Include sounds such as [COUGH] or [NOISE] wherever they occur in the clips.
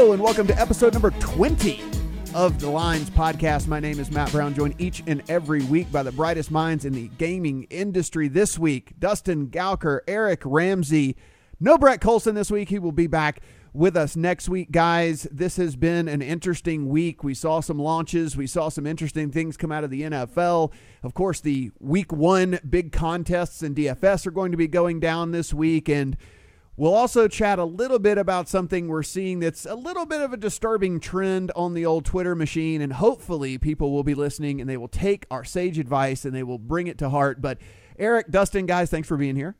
Hello, and welcome to episode number 20 of the Lines podcast. My name is Matt Brown, joined each and every week by the brightest minds in the gaming industry. This week, Dustin Gouker, Eric Ramsey. No Brett Colson this week. He will be back with us next week, guys. This has been an interesting week. We saw some launches, we saw some interesting things come out of the NFL. Of course, the week one big contests in DFS are going to be going down this week. And We'll also chat a little bit about something we're seeing that's a little bit of a disturbing trend on the old Twitter machine, and hopefully people will be listening and they will take our sage advice and they will bring it to heart. But Eric, Dustin, guys, thanks for being here.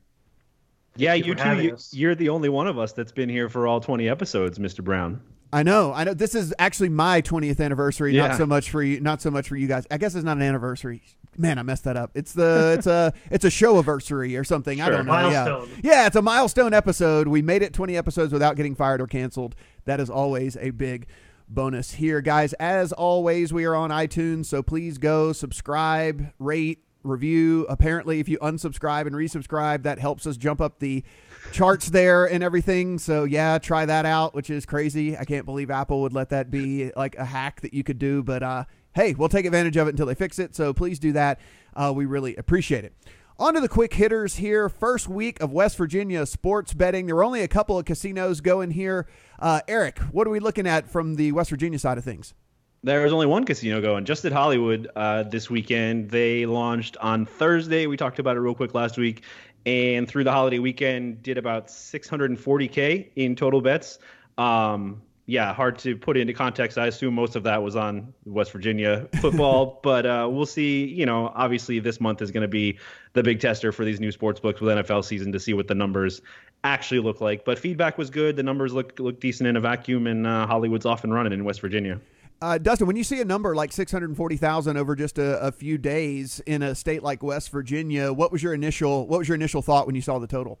Yeah, you, you too. You, are the only one of us that's been here for all 20 episodes, Mr. Brown. I know. I know. This is actually my 20th anniversary. Yeah. Not so much for you. Not so much for you guys. I guess it's not an anniversary. Man, I messed that up. It's the it's a [LAUGHS] it's a show anniversary or something. Sure. I don't know. Milestone. Yeah. yeah, it's a milestone episode. We made it 20 episodes without getting fired or canceled. That is always a big bonus here, guys. As always, we are on iTunes, so please go subscribe, rate, review. Apparently, if you unsubscribe and resubscribe, that helps us jump up the charts there and everything. So yeah, try that out, which is crazy. I can't believe Apple would let that be like a hack that you could do, but uh, hey, we'll take advantage of it until they fix it. So please do that. Uh, we really appreciate it. On to the quick hitters here. First week of West Virginia sports betting. There were only a couple of casinos going here. Uh, Eric, what are we looking at from the West Virginia side of things? There was only one casino going, just at Hollywood uh, this weekend. They launched on Thursday. We talked about it real quick last week and through the holiday weekend did about 640k in total bets. Um, yeah, hard to put into context. I assume most of that was on West Virginia [LAUGHS] football, but uh, we'll see. You know, obviously this month is going to be the big tester for these new sports books with NFL season to see what the numbers actually look like. But feedback was good. The numbers look look decent in a vacuum, and uh, Hollywood's off and running in West Virginia. Uh, Dustin, when you see a number like 640,000 over just a, a, few days in a state like West Virginia, what was your initial what was your initial thought when you saw the total?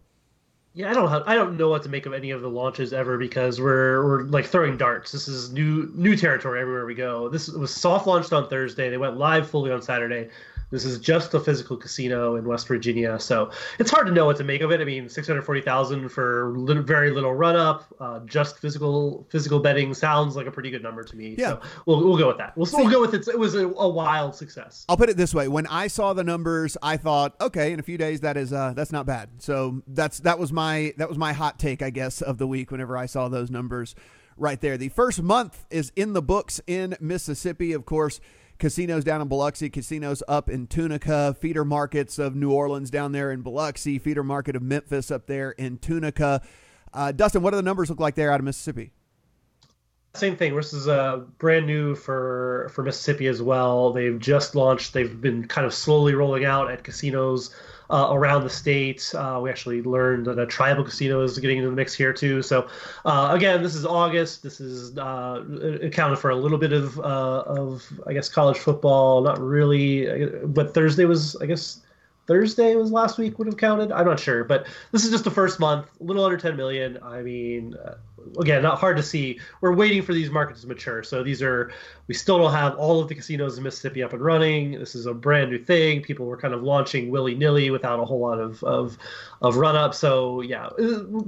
Yeah, I don't have, I don't know what to make of any of the launches ever because we're we're like throwing darts. This is new new territory everywhere we go. This was soft launched on Thursday. They went live fully on Saturday. This is just a physical casino in West Virginia, so it's hard to know what to make of it. I mean, six hundred forty thousand for little, very little run up, uh, just physical physical betting sounds like a pretty good number to me. Yeah. So we'll, we'll go with that. We'll, we'll go with it. It was a, a, wild success. I'll put it this way: when I saw the numbers, I thought, okay, in a few days, that is uh, that's not bad. So that's that was my that was my hot take, I guess, of the week. Whenever I saw those numbers right there, the first month is in the books in Mississippi, of course casinos down in Biloxi, casinos up in Tunica, feeder markets of New Orleans down there in Biloxi, feeder market of Memphis up there in Tunica. Uh, Dustin, what do the numbers look like there out of Mississippi? Same thing. This is uh, brand new for for Mississippi as well. They've just launched. They've been kind of slowly rolling out at casinos uh, around the state. Uh, we actually learned that a tribal casino is getting into the mix here too. So uh, again, this is August. This is uh, accounted for a little bit of uh, of I guess college football. Not really, but Thursday was I guess Thursday was last week would have counted. I'm not sure, but this is just the first month, a little under 10 million. I mean, again, not hard to see. We're waiting for these markets to mature. So these are, we still don't have all of the casinos in Mississippi up and running. This is a brand new thing. People were kind of launching willy nilly without a whole lot of of, of run up. So yeah,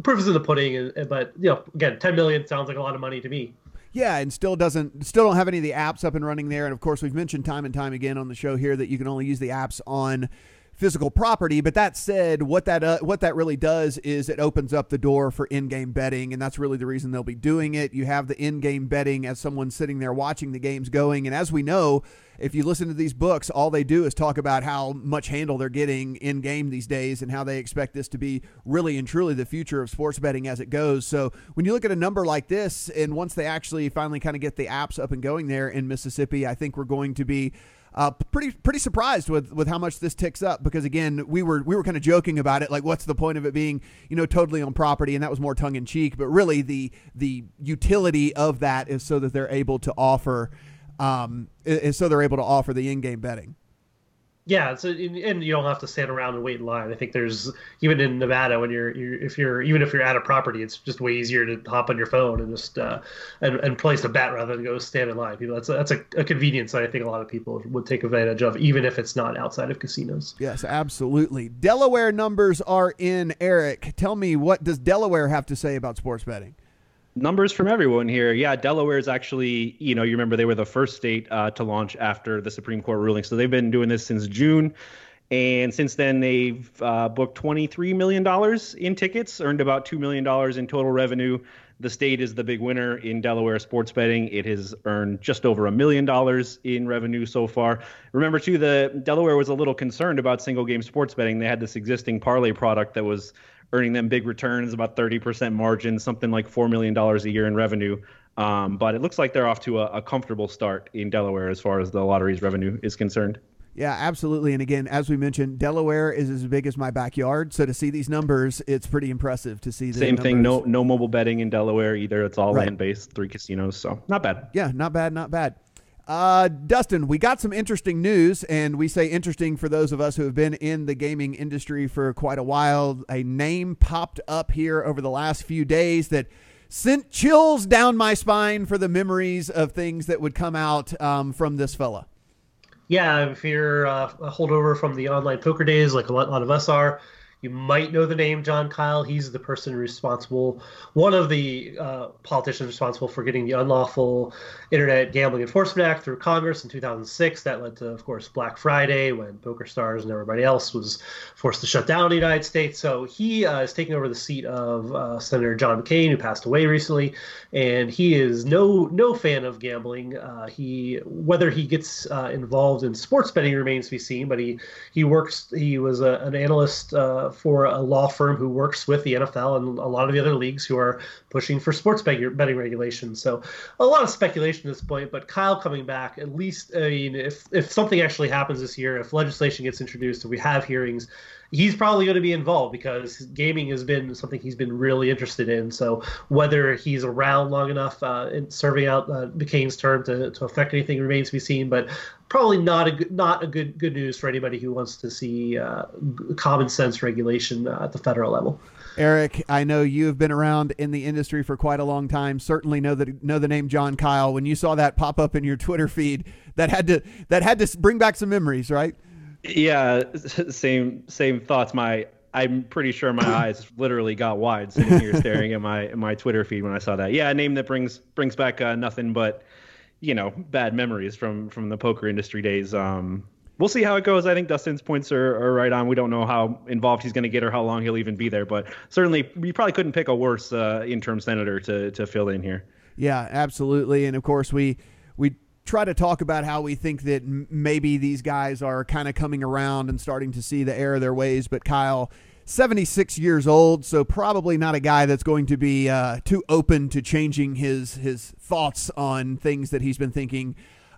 proof is in the pudding. But you know, again, 10 million sounds like a lot of money to me. Yeah, and still doesn't still don't have any of the apps up and running there. And of course, we've mentioned time and time again on the show here that you can only use the apps on physical property. But that said, what that uh, what that really does is it opens up the door for in-game betting, and that's really the reason they'll be doing it. You have the in-game betting as someone sitting there watching the games going, and as we know, if you listen to these books, all they do is talk about how much handle they're getting in game these days and how they expect this to be really and truly the future of sports betting as it goes. So when you look at a number like this, and once they actually finally kind of get the apps up and going there in Mississippi, I think we're going to be uh, pretty pretty surprised with with how much this ticks up because again we were we were kind of joking about it like what's the point of it being you know totally on property? And that was more tongue in cheek but really the the utility of that is so that they're able to offer um, is so they're able to offer the in-game betting yeah, so and you don't have to stand around and wait in line. I think there's even in Nevada when you're, you're if you're even if you're at a property, it's just way easier to hop on your phone and just uh, and, and place a bet rather than go stand in line. People, that's a, that's a, a convenience that I think a lot of people would take advantage of, even if it's not outside of casinos. Yes, absolutely. Delaware numbers are in. Eric, tell me what does Delaware have to say about sports betting? Numbers from everyone here. Yeah, Delaware is actually, you know, you remember they were the first state uh, to launch after the Supreme Court ruling. So they've been doing this since June. And since then, they've uh, booked $23 million in tickets, earned about $2 million in total revenue. The state is the big winner in Delaware sports betting. It has earned just over a million dollars in revenue so far. Remember, too, the Delaware was a little concerned about single game sports betting. They had this existing parlay product that was earning them big returns, about 30% margin, something like $4 million a year in revenue. Um, but it looks like they're off to a, a comfortable start in Delaware as far as the lottery's revenue is concerned. Yeah, absolutely. And again, as we mentioned, Delaware is as big as my backyard. So to see these numbers, it's pretty impressive to see. The Same numbers. thing. No, no mobile betting in Delaware either. It's all Right. land based, three casinos. So not bad. Yeah, not bad, not bad. Uh, Dustin, we got some interesting news, and we say interesting for those of us who have been in the gaming industry for quite a while. A name popped up here over the last few days that sent chills down my spine for the memories of things that would come out um, from this fella. Yeah, if you're uh, a holdover from the online poker days, like a lot, a lot of us are, you might know the name Jon Kyl. He's the person responsible, one of the uh, politicians responsible for getting the unlawful Internet Gambling Enforcement Act through Congress in 2006. That led to, of course, Black Friday when Poker Stars and everybody else was forced to shut down the United States. So he uh, is taking over the seat of uh, Senator John McCain, who passed away recently, and he is no no fan of gambling. Uh, he whether he gets uh, involved in sports betting remains to be seen, but he he works. He was a, an analyst uh, for a law firm who works with the NFL and a lot of the other leagues who are pushing for sports bet- betting regulations. So a lot of speculation at this point. But Kyl coming back, at least I mean, if if something actually happens this year, if legislation gets introduced, if we have hearings. He's probably going to be involved because gaming has been something he's been really interested in. So whether he's around long enough uh, in serving out uh, McCain's term to, to affect anything remains to be seen. But probably not a good, not a good good news for anybody who wants to see uh, common sense regulation uh, at the federal level. Eric, I know you have been around in the industry for quite a long time. Certainly know that know the name Jon Kyl. When you saw that pop up in your Twitter feed, that had to that had to bring back some memories, right? Yeah, [LAUGHS] same same thoughts. My I'm pretty sure my [COUGHS] eyes literally got wide sitting here staring at my at my Twitter feed when I saw that. Yeah, a name that brings brings back uh, nothing but you know bad memories from from the poker industry days. Um, we'll see how it goes. I think Dustin's points are, are right on. We don't know how involved he's going to get or how long he'll even be there, but certainly you probably couldn't pick a worse uh, interim senator to to fill in here. Yeah, absolutely. And of course, we we try to talk about how we think that m- maybe these guys are kind of coming around and starting to see the error of their ways. But Kyl, 76 years old, so probably not a guy that's going to be uh, too open to changing his his thoughts on things that he's been thinking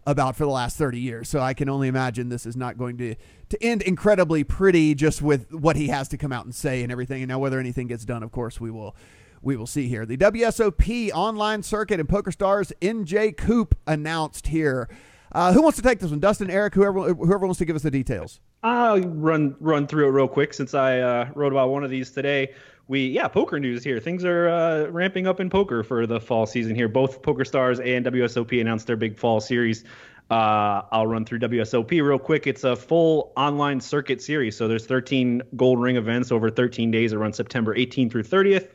about for the last 30 years. So I can only imagine this is not going to to end incredibly pretty just with what he has to come out and say and everything. And now whether anything gets done, of course, we will we will see here. The WSOP online circuit and PokerStars NJ Coop announced here. Uh, who wants to take this one? Dustin, Eric, whoever whoever wants to give us the details. I'll run run through it real quick since I uh, wrote about one of these today. We yeah, poker news here. Things are uh, ramping up in poker for the fall season here. Both Poker Stars and WSOP announced their big fall series. Uh, I'll run through WSOP real quick. It's a full online circuit series, so there's 13 gold ring events over 13 days. It runs September 18th through 30th.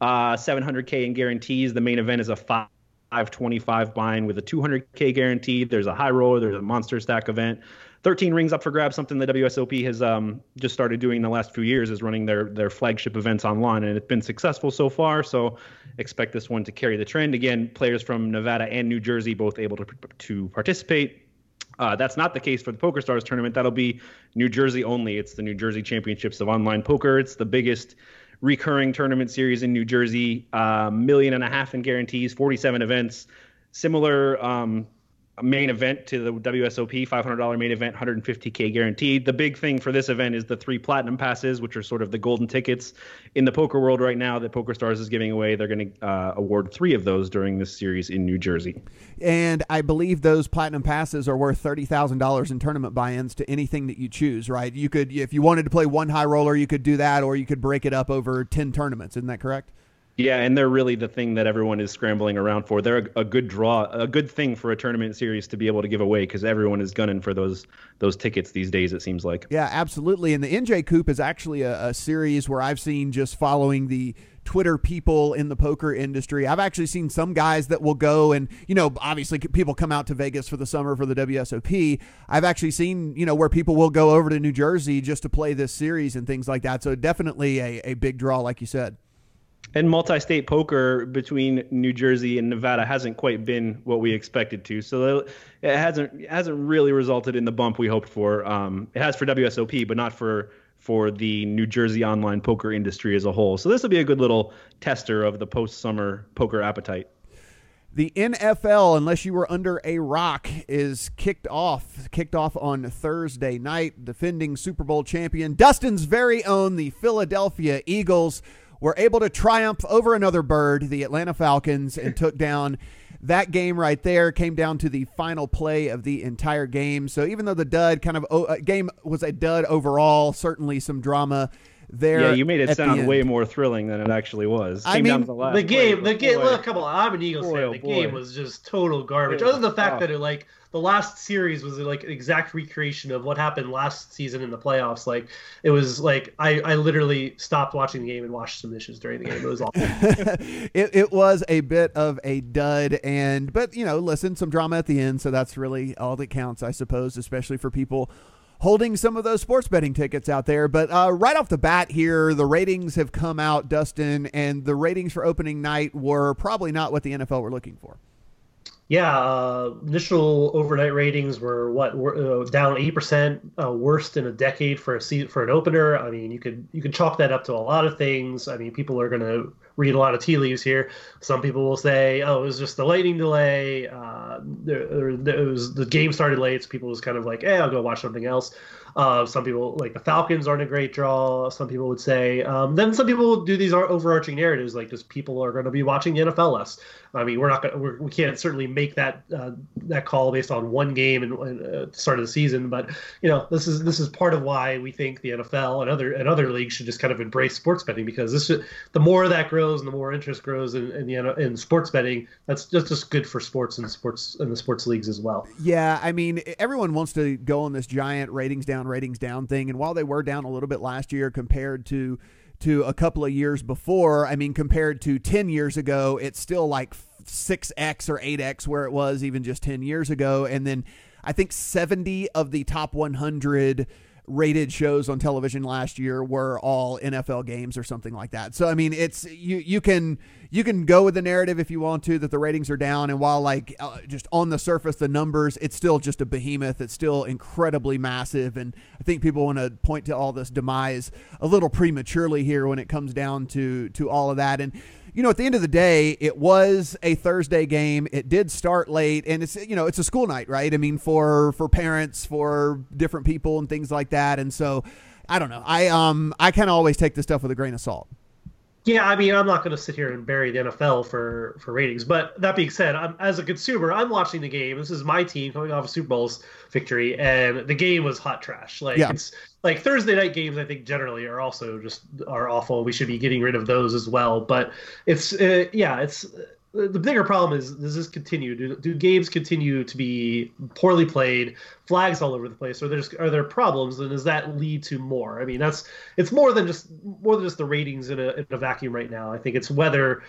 Uh, 700k in guarantees. The main event is a five. 525 buy-in with a 200k guarantee. There's a high roller. There's a monster stack event. 13 rings up for grabs. Something the WSOP has um, just started doing in the last few years is running their their flagship events online, and it's been successful so far. So expect this one to carry the trend. Again, players from Nevada and New Jersey both able to to participate. Uh, that's not the case for the Poker Stars tournament. That'll be New Jersey only. It's the New Jersey Championships of Online Poker. It's the biggest recurring tournament series in New Jersey. Uh, million and a half in guarantees, 47 events. Similar um, main event to the WSOP, $500 main event, 150k guaranteed. The big thing for this event is the three platinum passes, which are sort of the golden tickets in the poker world right now that Poker Stars is giving away. They're going to uh, award three of those during this series in New Jersey. And I believe those platinum passes are worth thirty thousand dollars in tournament buy-ins to anything that you choose. Right? You could, if you wanted to play one high roller, you could do that, or you could break it up over ten tournaments. Isn't that correct? Yeah, and they're really the thing that everyone is scrambling around for. They're a, a good draw, a good thing for a tournament series to be able to give away because everyone is gunning for those those tickets these days. It seems like. Yeah, absolutely. And the NJ Coop is actually a, a series where I've seen just following the Twitter people in the poker industry. I've actually seen some guys that will go and, you know, obviously people come out to Vegas for the summer for the WSOP. I've actually seen, you know, where people will go over to New Jersey just to play this series and things like that. So definitely a, a big draw, like you said. And multi-state poker between New Jersey and Nevada hasn't quite been what we expected to. So it hasn't it hasn't really resulted in the bump we hoped for. Um, it has for WSOP, but not for for the New Jersey online poker industry as a whole. So this will be a good little tester of the post-summer poker appetite. The NFL, unless you were under a rock, is kicked off. Kicked off on Thursday night. Defending Super Bowl champion Dustin's very own the Philadelphia Eagles were able to triumph over another bird, the Atlanta Falcons, and took down that game right there. Came down to the final play of the entire game. So even though the dud kind of uh, game was a dud overall, certainly some drama there. Yeah, you made it sound way more thrilling than it actually was. I mean, the, the game, the game. Look, come on, I'm an Eagles boy, fan. Oh the boy. game was just total garbage. Other than the fact that it like the last series was like an exact recreation of what happened last season in the playoffs. Like it was like I, I literally stopped watching the game and washed some dishes during the game. It was awful. [LAUGHS] it, it was a bit of a dud, and but you know, listen, some drama at the end, so that's really all that counts, I suppose, especially for people holding some of those sports betting tickets out there. But uh, right off the bat here, the ratings have come out, Dustin, and the ratings for opening night were probably not what the NFL were looking for yeah, uh, initial overnight ratings were what were, uh, down eight percent, uh, worst in a decade for a season, for an opener. I mean, you could you could chalk that up to a lot of things. I mean, people are going to read a lot of tea leaves here. Some people will say, "Oh, it was just the lightning delay. Uh, there, there, was the game started late, so people was kind of like, "Hey, I'll go watch something else." Uh, some people like the Falcons aren't a great draw. Some people would say. Um, then some people will do these overarching narratives like just people are going to be watching the NFL less. I mean, we're not going we're, we can't certainly make that uh, that call based on one game and, and uh, start of the season, but you know this is this is part of why we think the NFL and other and other leagues should just kind of embrace sports betting because this the more that grows and the more interest grows in, in the in sports betting, that's just just good for sports and sports and the sports leagues as well. Yeah, I mean, everyone wants to go on this giant ratings down, ratings down thing, and while they were down a little bit last year compared to to a couple of years before. I mean, compared to 10 years ago, it's still like 6x or 8x where it was even just 10 years ago. And then I think 70 of the top 100 rated shows on television last year were all NFL games or something like that. So I mean, it's you you can you can go with the narrative if you want to that the ratings are down and while like uh, just on the surface the numbers it's still just a behemoth. It's still incredibly massive and I think people want to point to all this demise a little prematurely here when it comes down to to all of that and you know, at the end of the day, it was a Thursday game. It did start late, and it's you know it's a school night, right? I mean, for for parents, for different people, and things like that. And so, I don't know. I um I kind of always take this stuff with a grain of salt. Yeah, I mean, I'm not going to sit here and bury the NFL for for ratings, but that being said, I'm, as a consumer, I'm watching the game. This is my team coming off a Super Bowl's victory, and the game was hot trash. Like yeah. it's like Thursday night games. I think generally are also just are awful. We should be getting rid of those as well. But it's uh, yeah, it's the bigger problem is does this continue? Do, do games continue to be poorly played, flags all over the place, or there's are there problems, and does that lead to more? I mean, that's it's more than just more than just the ratings in a, in a vacuum right now. I think it's whether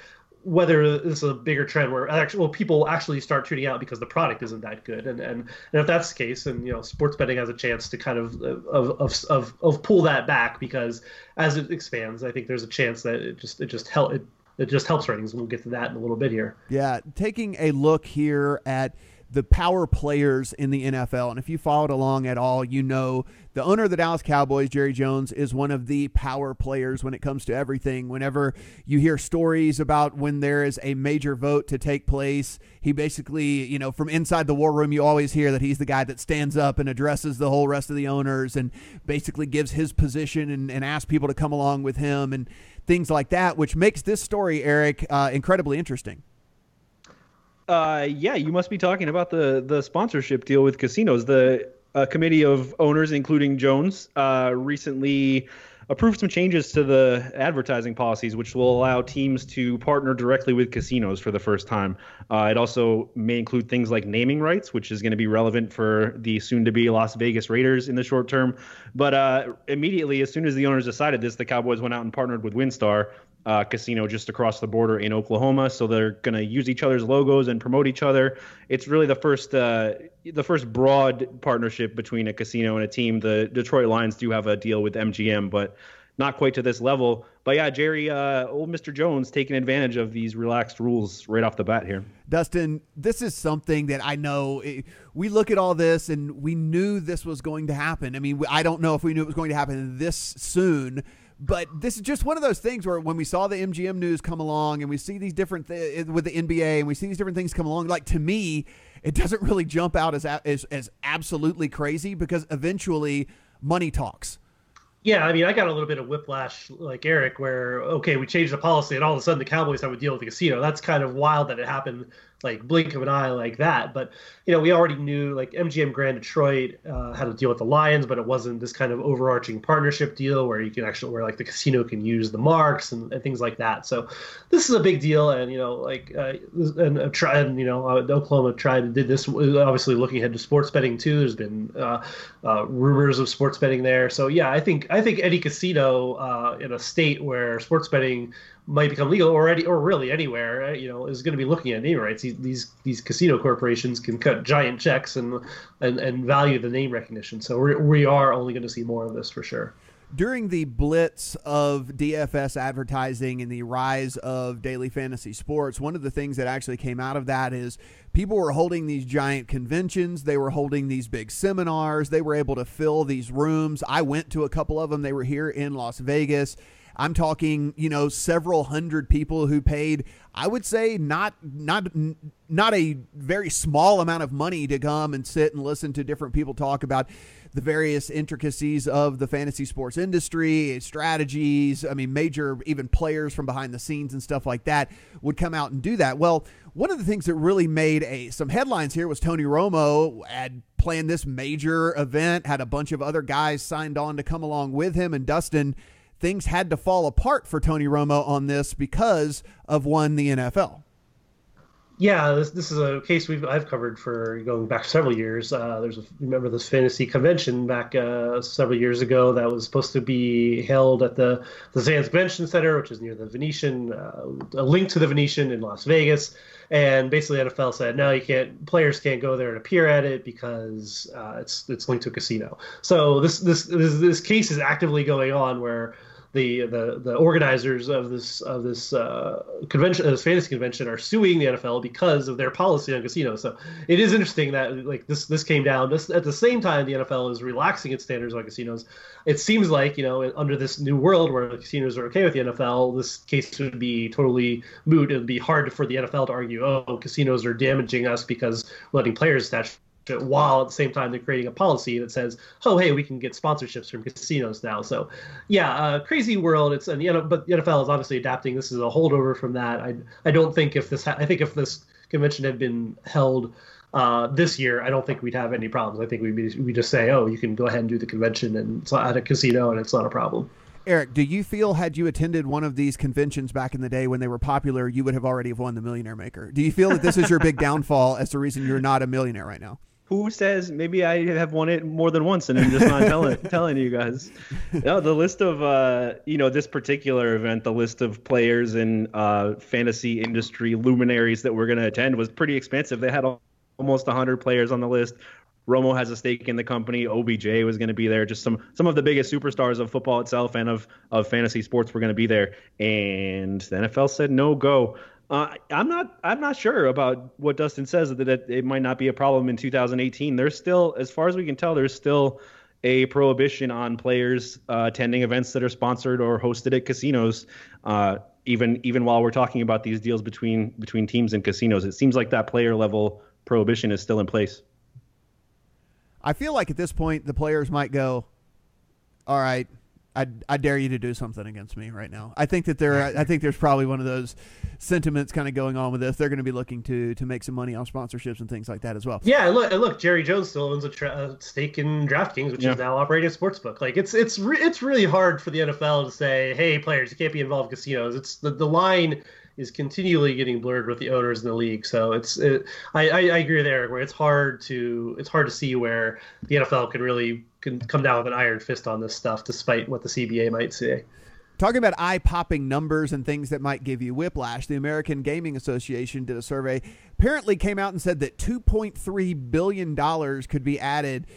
whether this is a bigger trend where actually well people actually start tuning out because the product isn't that good and and, and if that's the case then you know sports betting has a chance to kind of of, of of of pull that back because as it expands i think there's a chance that it just it just help it it just helps ratings. We'll get to that in a little bit here. Yeah, taking a look here at the power players in the NFL. And if you followed along at all, you know the owner of the Dallas Cowboys, Jerry Jones, is one of the power players when it comes to everything. Whenever you hear stories about when there is a major vote to take place, he basically, you know, from inside the war room, you always hear that he's the guy that stands up and addresses the whole rest of the owners and basically gives his position and, and asks people to come along with him. And things like that, which makes this story, Eric, uh, incredibly interesting. Uh, yeah, you must be talking about the the sponsorship deal with casinos. The uh, committee of owners, including Jones, uh, recently approved some changes to the advertising policies, which will allow teams to partner directly with casinos for the first time. Uh, it also may include things like naming rights, which is going to be relevant for the soon-to-be Las Vegas Raiders in the short term. But uh, immediately, as soon as the owners decided this, the Cowboys went out and partnered with WinStar uh, casino just across the border in Oklahoma. So they're going to use each other's logos and promote each other. It's really the first uh, the first broad partnership between a casino and a team. The Detroit Lions do have a deal with MGM, but not quite to this level. But yeah, Jerry, uh, old Mr. Jones taking advantage of these relaxed rules right off the bat here. Dustin, this is something that I know. It, we look at all this and we knew this was going to happen. I mean, I don't know if we knew it was going to happen this soon but this is just one of those things where when we saw the MGM news come along and we see these different th- eh, with the NBA and we see these different things come along, like to me, it doesn't really jump out as as, as absolutely crazy because eventually money talks. Yeah, I mean, I got a little bit of whiplash, like Eric, where okay, we changed the policy, and all of a sudden the Cowboys have a deal with the casino. That's kind of wild that it happened like blink of an eye like that. But you know, we already knew like MGM Grand Detroit uh, had a deal with the Lions, but it wasn't this kind of overarching partnership deal where you can actually where like the casino can use the marks and, and things like that. So this is a big deal, and you know, like uh, and uh, try and you know, uh, Oklahoma tried did this obviously looking ahead to sports betting too. There's been uh, uh, rumors of sports betting there. So yeah, I think I think any casino uh, in a state where sports betting might become legal already, or really anywhere, uh, you know, is going to be looking at name rights. These, these these casino corporations can cut giant checks and and, and value the name recognition. So we're, we are only going to see more of this for sure. During the blitz of DFS advertising and the rise of daily fantasy sports, one of the things that actually came out of that is people were holding these giant conventions. They were holding these big seminars. They were able to fill these rooms. I went to a couple of them. They were here in Las Vegas I'm talking, you know, several hundred people who paid, I would say not not not a very small amount of money to come and sit and listen to different people talk about the various intricacies of the fantasy sports industry, strategies. I mean, major even players from behind the scenes and stuff like that would come out and do that. Well, one of the things that really made a some headlines here was Tony Romo had planned this major event, had a bunch of other guys signed on to come along with him, and Dustin things had to fall apart for Tony Romo on this because of one the NFL. Yeah, this, this is a case we've I've covered for going back several years. Uh, there's a, remember this fantasy convention back uh, several years ago that was supposed to be held at the the Sands Convention Center, which is near the Venetian, uh, a link to the Venetian in Las Vegas. And basically, NFL said no, you can't. Players can't go there and appear at it because uh, it's it's linked to a casino. So this this this, this case is actively going on where the the the organizers of this of this uh, convention, this fantasy convention, are suing the NFL because of their policy on casinos. So it is interesting that like this this came down just at the same time the NFL is relaxing its standards on casinos. It seems like you know under this new world where the casinos are okay with the NFL, this case would be totally moot. It would be hard for the NFL to argue, oh, casinos are damaging us because letting players attach while at the same time they're creating a policy that says, "Oh, hey, we can get sponsorships from casinos now." So, yeah, uh, crazy world. It's and you know, but the NFL is obviously adapting. This is a holdover from that. I I don't think if this ha- I think if this convention had been held uh, this year, I don't think we'd have any problems. I think we'd be, we just say, "Oh, you can go ahead and do the convention and it's at a casino, and it's not a problem." Eric, do you feel had you attended one of these conventions back in the day when they were popular, you would have already have won the Millionaire Maker? Do you feel that this is your big [LAUGHS] downfall as the reason you're not a millionaire right now? Who says maybe I have won it more than once and I'm just not telling [LAUGHS] telling you guys? No, the list of uh, you know this particular event, the list of players and uh, fantasy industry luminaries that we're going to attend was pretty expansive. They had almost 100 players on the list. Romo has a stake in the company. OBJ was going to be there. Just some some of the biggest superstars of football itself and of of fantasy sports were going to be there. And the NFL said no go. Uh, I'm not. I'm not sure about what Dustin says that it might not be a problem in 2018. There's still, as far as we can tell, there's still a prohibition on players uh, attending events that are sponsored or hosted at casinos. Uh, even even while we're talking about these deals between between teams and casinos, it seems like that player level prohibition is still in place. I feel like at this point the players might go, "All right, I, I dare you to do something against me right now. I think that there I think there's probably one of those sentiments kind of going on with this. They're going to be looking to to make some money on sponsorships and things like that as well. Yeah, look, look, Jerry Jones still owns a, tra- a stake in DraftKings, which yeah. is now operating a sportsbook. Like it's it's re- it's really hard for the NFL to say, hey, players, you can't be involved in casinos. It's the the line is continually getting blurred with the owners in the league. So it's it, I, I, I agree with Eric where it's hard to it's hard to see where the NFL can really can come down with an iron fist on this stuff, despite what the CBA might say. Talking about eye popping numbers and things that might give you whiplash, the American Gaming Association did a survey. Apparently, came out and said that $2.3 billion could be added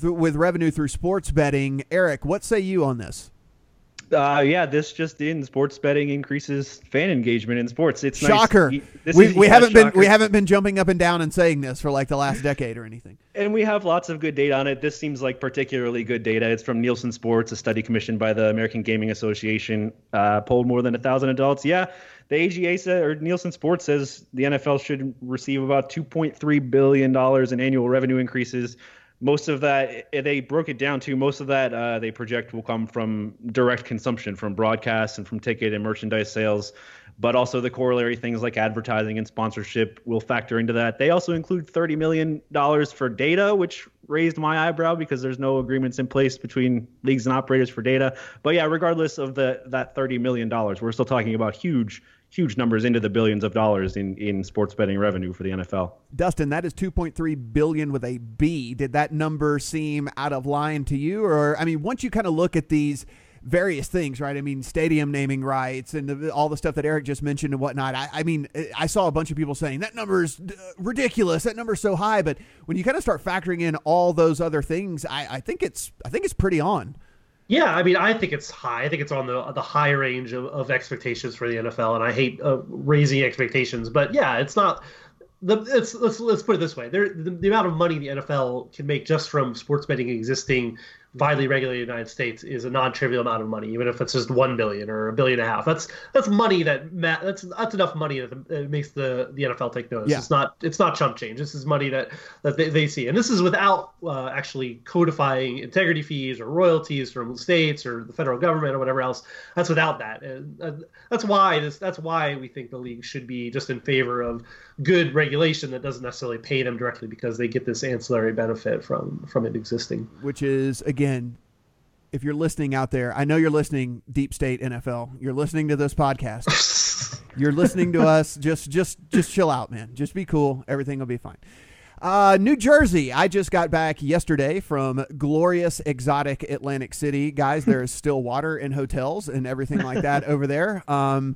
th- with revenue through sports betting. Eric, what say you on this? Uh, yeah, this just in sports betting increases fan engagement in sports. It's shocker. Nice. We, is, we yeah, haven't shocker. been we haven't been jumping up and down and saying this for like the last decade or anything. And we have lots of good data on it. This seems like particularly good data. It's from Nielsen Sports, a study commissioned by the American Gaming Association, uh, polled more than a thousand adults. Yeah, the AGA said, or Nielsen Sports says the NFL should receive about 2.3 billion dollars in annual revenue increases most of that they broke it down to most of that uh, they project will come from direct consumption from broadcast and from ticket and merchandise sales but also the corollary things like advertising and sponsorship will factor into that. They also include $30 million for data which raised my eyebrow because there's no agreements in place between leagues and operators for data. But yeah regardless of the that $30 million we're still talking about huge huge numbers into the billions of dollars in, in sports betting revenue for the NFL. Dustin, that is 2.3 billion with a B. Did that number seem out of line to you or I mean once you kind of look at these various things, right? I mean, stadium naming rights and the, all the stuff that Eric just mentioned and whatnot. I, I, mean, I saw a bunch of people saying that number's uh, ridiculous. That number's so high. But when you kind of start factoring in all those other things, I, I think it's I think it's pretty on. Yeah, I mean, I think it's high. I think it's on the the high range of, of expectations for the NFL, and I hate uh, raising expectations. But yeah, it's not. The, it's, let's let's put it this way: there, the, the amount of money the NFL can make just from sports betting existing widely regulated United States is a non-trivial amount of money, even if it's just one billion or a billion and a half. That's that's money that that's that's enough money that, that makes the, the NFL take notice. Yeah. It's not it's not chump change. This is money that that they, they see, and this is without uh, actually codifying integrity fees or royalties from states or the federal government or whatever else. That's without that. And, uh, that's why this that's why we think the league should be just in favor of good regulation that doesn't necessarily pay them directly because they get this ancillary benefit from from it existing. Which is again, if you're listening out there, I know you're listening, Deep State NFL. You're listening to this podcast. [LAUGHS] you're listening to us. Just just just chill out, man. Just be cool. Everything will be fine. Uh, New Jersey. I just got back yesterday from glorious, exotic Atlantic City. Guys, there is still water in hotels and everything like that [LAUGHS] over there. Um,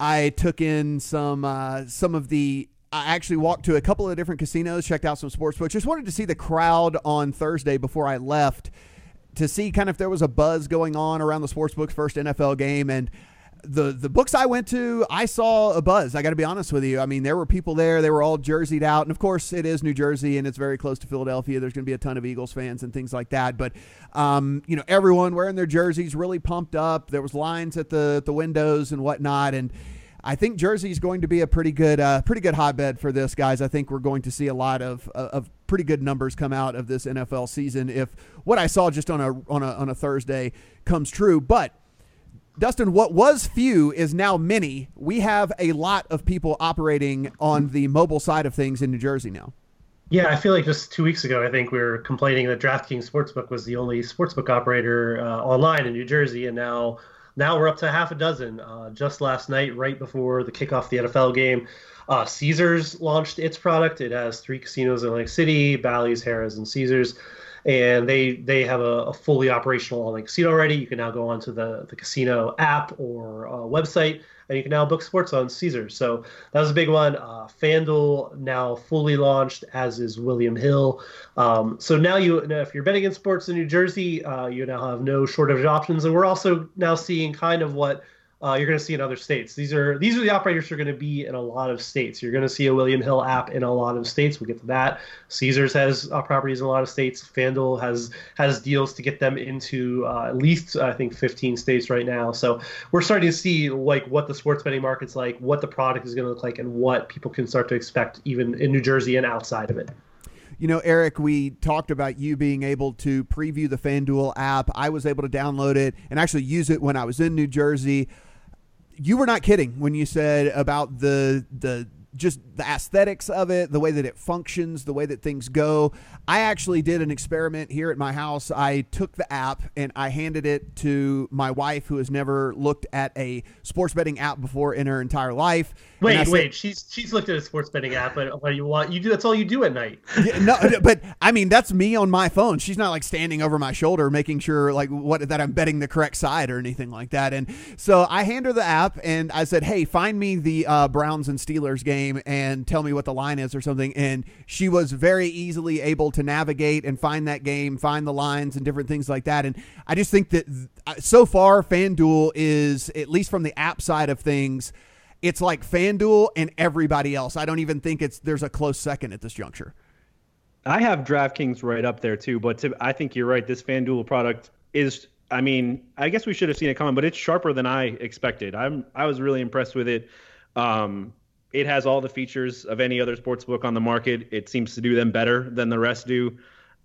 I took in some uh, some of the. I actually walked to a couple of different casinos, checked out some sports books. Just wanted to see the crowd on Thursday before I left to see kind of if there was a buzz going on around the sports books first NFL game and the the books I went to, I saw a buzz. I got to be honest with you. I mean, there were people there. They were all jerseyed out, and of course, it is New Jersey, and it's very close to Philadelphia. There's going to be a ton of Eagles fans and things like that. But um, you know, everyone wearing their jerseys, really pumped up. There was lines at the the windows and whatnot, and I think Jersey is going to be a pretty good, uh, pretty good hotbed for this, guys. I think we're going to see a lot of of pretty good numbers come out of this NFL season if what I saw just on a on a on a Thursday comes true. But Dustin, what was few is now many. We have a lot of people operating on the mobile side of things in New Jersey now. Yeah, I feel like just two weeks ago, I think we were complaining that DraftKings Sportsbook was the only sportsbook operator uh, online in New Jersey, and now now we're up to half a dozen. Uh, just last night, right before the kickoff of the NFL game, uh, Caesars launched its product. It has three casinos in Lake City: Bally's, Harrah's, and Caesars and they they have a, a fully operational online casino already. You can now go onto the the casino app or uh, website, and you can now book sports on Caesars. So that was a big one. Uh, FanDuel now fully launched, as is William Hill. Um, so now you, if you're betting in sports in New Jersey, uh, you now have no shortage of options, and we're also now seeing kind of what uh, you're going to see in other states. These are these are the operators who are going to be in a lot of states. You're going to see a William Hill app in a lot of states. We'll get to that. Caesars has uh, properties in a lot of states. FanDuel has has deals to get them into uh, at least I think 15 states right now. So we're starting to see like what the sports betting market's like, what the product is going to look like, and what people can start to expect even in New Jersey and outside of it. you know, Eric, we talked about you being able to preview the FanDuel app. I was able to download it and actually use it when I was in New Jersey. You were not kidding when you said about the the just the aesthetics of it, the way that it functions, the way that things go. I actually did an experiment here at my house. I took the app and I handed it to my wife, who has never looked at a sports betting app before in her entire life. Wait, said, wait, she's she's looked at a sports betting app, but what you want you do that's all you do at night. [LAUGHS] Yeah, no, but I mean that's me on my phone. She's not like standing over my shoulder making sure like what that I'm betting the correct side or anything like that. And so I hand her the app and I said, "Hey, find me the uh, Browns and Steelers game." Game and tell me what the line is or something. And she was very easily able to navigate and find that game, find the lines and different things like that. And I just think that uh, so far, FanDuel is, at least from the app side of things, it's like FanDuel and everybody else. I don't even think it's there's a close second at this juncture. I have DraftKings right up there too, but to, I think you're right. This FanDuel product is I mean, I guess we should have seen it coming, but it's sharper than I expected. I'm I was really impressed with it. Um, it has all the features of any other sports book on the market. It seems to do them better than the rest do.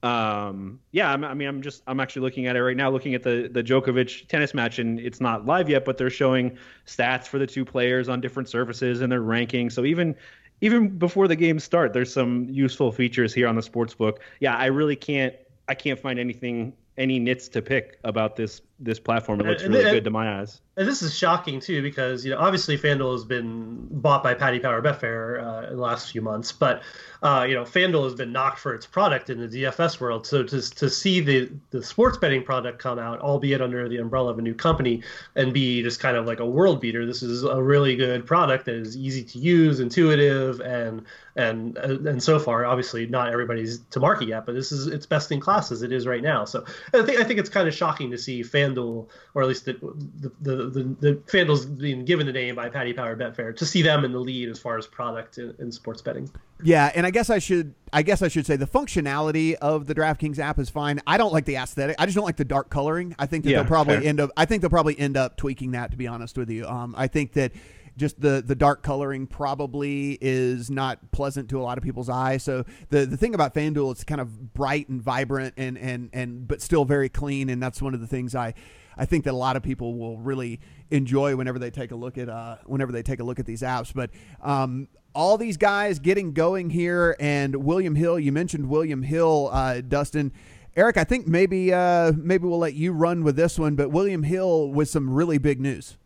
Um, yeah, I'm, i mean, I'm just I'm actually looking at it right now, looking at the the Djokovic tennis match, and it's not live yet, but they're showing stats for the two players on different surfaces and their ranking. So even even before the games start, there's some useful features here on the sports book. Yeah, I really can't I can't find anything any nits to pick about this this platform. It looks really good to my eyes. And this is shocking too, because you know obviously FanDuel has been bought by Paddy Power Betfair uh, in the last few months, but uh, you know FanDuel has been knocked for its product in the DFS world. So to to see the the sports betting product come out, albeit under the umbrella of a new company, and be just kind of like a world beater, this is a really good product that is easy to use, intuitive, and and and so far, obviously not everybody's to market yet, but this is it's best in class as it is right now. So I think I think it's kind of shocking to see FanDuel, or at least the the the, the, the FanDuel's being given the name by Paddy Power Betfair, to see them in the lead as far as product in, in sports betting. Yeah, and I guess I should I guess I should say the functionality of the DraftKings app is fine. I don't like the aesthetic. I just don't like the dark coloring. I think that yeah, they'll probably fair. end up I think they'll probably end up tweaking that to be honest with you. Um, I think that just the the dark coloring probably is not pleasant to a lot of people's eyes. So the the thing about FanDuel, it's kind of bright and vibrant and and and but still very clean, and that's one of the things I. I think that a lot of people will really enjoy whenever they take a look at uh, whenever they take a look at these apps. But um, all these guys getting going here, and William Hill. You mentioned William Hill, uh, Dustin. Eric, I think maybe uh, maybe we'll let you run with this one. But William Hill with some really big news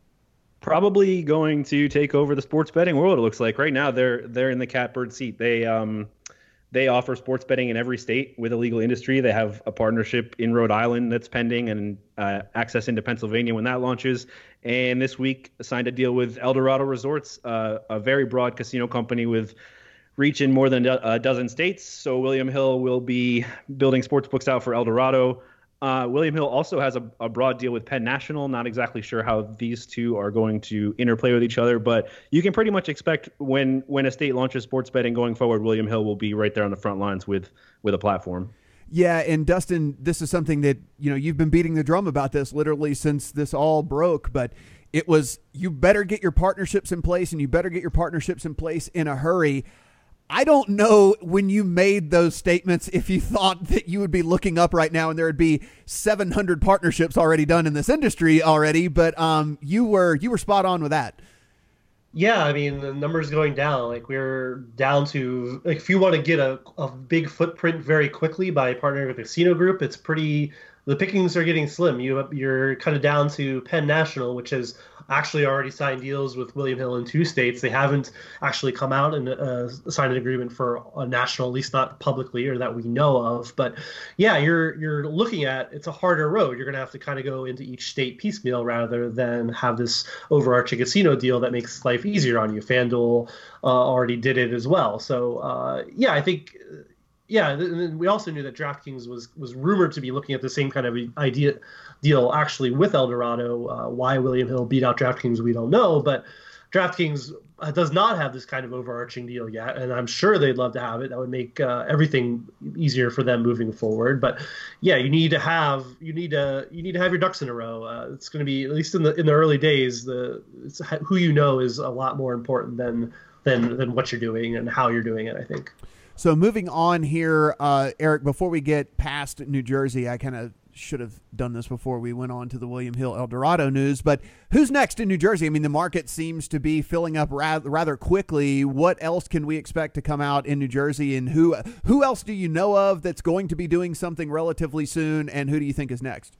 probably going to take over the sports betting world. It looks like right now they're they're in the catbird seat. They um they offer sports betting in every state with a legal industry. They have a partnership in Rhode Island that's pending and uh, access into Pennsylvania when that launches. And this week signed a deal with Eldorado Resorts, uh, a very broad casino company with reach in more than a dozen states. So William Hill will be building sports books out for Eldorado. Uh, William Hill also has a, a, broad deal with Penn National. Not exactly sure how these two are going to interplay with each other, but you can pretty much expect when when a state launches sports betting going forward, William Hill will be right there on the front lines with with a platform. Yeah, and Dustin, this is something that you know you've been beating the drum about this literally since this all broke, but it was you better get your partnerships in place and you better get your partnerships in place in a hurry. I don't know when you made those statements if you thought that you would be looking up right now and there would be 700 partnerships already done in this industry already, but um, you were you were spot on with that. Yeah, I mean the numbers going down. Like we're down to like if you want to get a, a big footprint very quickly by partnering with a casino group, it's pretty. The pickings are getting slim. You you're kind of down to Penn National, which is actually already signed deals with William Hill in two states. They haven't actually come out and uh, signed an agreement for a national, at least not publicly or that we know of. But yeah, you're you're looking at it's a harder road. You're going to have to kind of go into each state piecemeal rather than have this overarching casino deal that makes life easier on you. FanDuel uh, already did it as well. So uh, yeah, I think yeah, we also knew that DraftKings was was rumored to be looking at the same kind of idea deal actually with Eldorado. Uh, why William Hill beat out DraftKings, we don't know, but DraftKings uh, does not have this kind of overarching deal yet, and I'm sure they'd love to have it. That would make uh, everything easier for them moving forward. But yeah, you need to have you need to you need to have your ducks in a row. Uh, it's going to be at least in the in the early days. The who you know is a lot more important than than than what you're doing and how you're doing it. I think. So moving on here, uh, Eric. Before we get past New Jersey, I kind of should have done this before we went on to the William Hill Eldorado news. But who's next in New Jersey? I mean, the market seems to be filling up rather, rather quickly. What else can we expect to come out in New Jersey? And who who else do you know of that's going to be doing something relatively soon? And who do you think is next?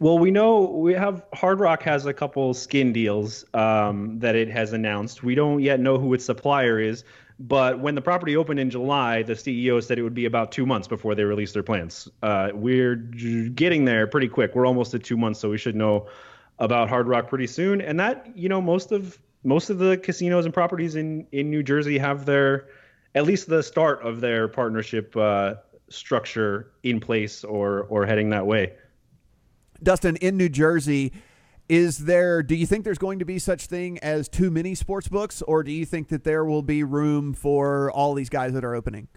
Well, we know we have Hard Rock has a couple skin deals um, that it has announced. We don't yet know who its supplier is, but when the property opened in July, the CEO said it would be about two months before they release their plans. Uh, we're getting there pretty quick. We're almost at two months, so we should know about Hard Rock pretty soon. And that, you know, most of most of the casinos and properties in in New Jersey have their at least the start of their partnership uh, structure in place or or heading that way. Dustin, in New Jersey, is there do you think there's going to be such thing as too many sports books or do you think that there will be room for all these guys that are opening?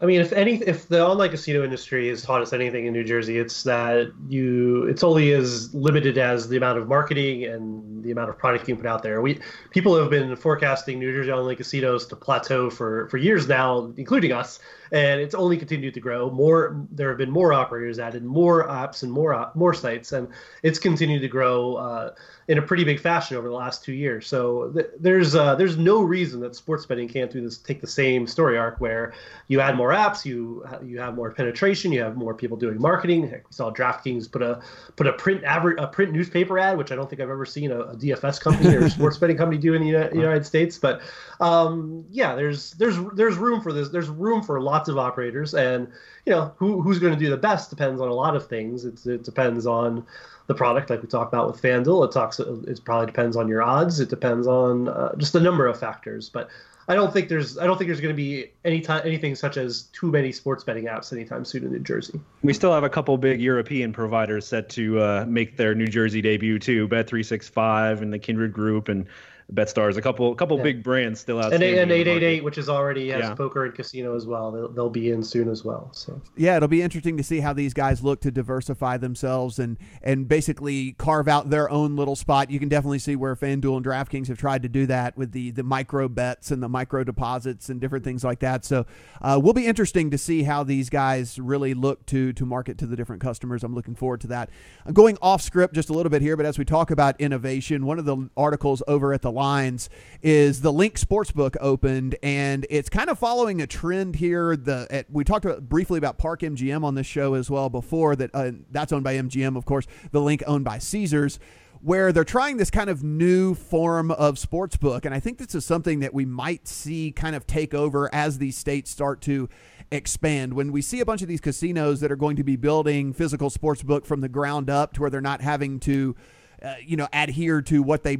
I mean, if any, if the online casino industry has taught us anything in New Jersey, it's that you, it's only as limited as the amount of marketing and the amount of product you put out there. We people have been forecasting New Jersey online casinos to plateau for for years now, including us, and it's only continued to grow. More, there have been more operators added, more apps, and more more sites, and it's continued to grow. Uh, in a pretty big fashion over the last two years. So th- there's uh, there's no reason that sports betting can't do this. Take the same story arc where you add more apps, you you have more penetration, you have more people doing marketing. We saw DraftKings put a put a print average a print newspaper ad, which I don't think I've ever seen a, a DFS company or a sports [LAUGHS] betting company do in the United, United States. But um, yeah, there's there's there's room for this. There's room for lots of operators, and you know who who's going to do the best depends on a lot of things. It's, it depends on the product, like we talked about with FanDuel. It talks. It probably depends on your odds. It depends on uh, just a number of factors. But I don't think there's. I don't think there's going to be any time anything such as too many sports betting apps anytime soon in New Jersey. We still have a couple big European providers set to uh, make their New Jersey debut too. Bet three six five and the Kindred Group and BetStars, a couple, a couple yeah. big brands still out. And, and eight eight eight, which is already has yeah. poker and casino as well. They'll, they'll be in soon as well. So yeah, it'll be interesting to see how these guys look to diversify themselves and and basically carve out their own little spot. You can definitely see where FanDuel and DraftKings have tried to do that with the the micro bets and the micro deposits and different things like that. So uh, will be interesting to see how these guys really look to to market to the different customers. I'm looking forward to that. I'm going off script just a little bit here, but as we talk about innovation, one of the articles over at the lines is the LINQ Sportsbook opened, and it's kind of following a trend here. The at, we talked about, briefly about Park MGM on this show as well before. That uh, that's owned by MGM, of course. The LINQ owned by Caesars where they're trying this kind of new form of sportsbook. And I think this is something that we might see kind of take over as these states start to expand. When we see a bunch of these casinos that are going to be building physical sportsbook from the ground up to where they're not having to uh, you know, adhere to what they,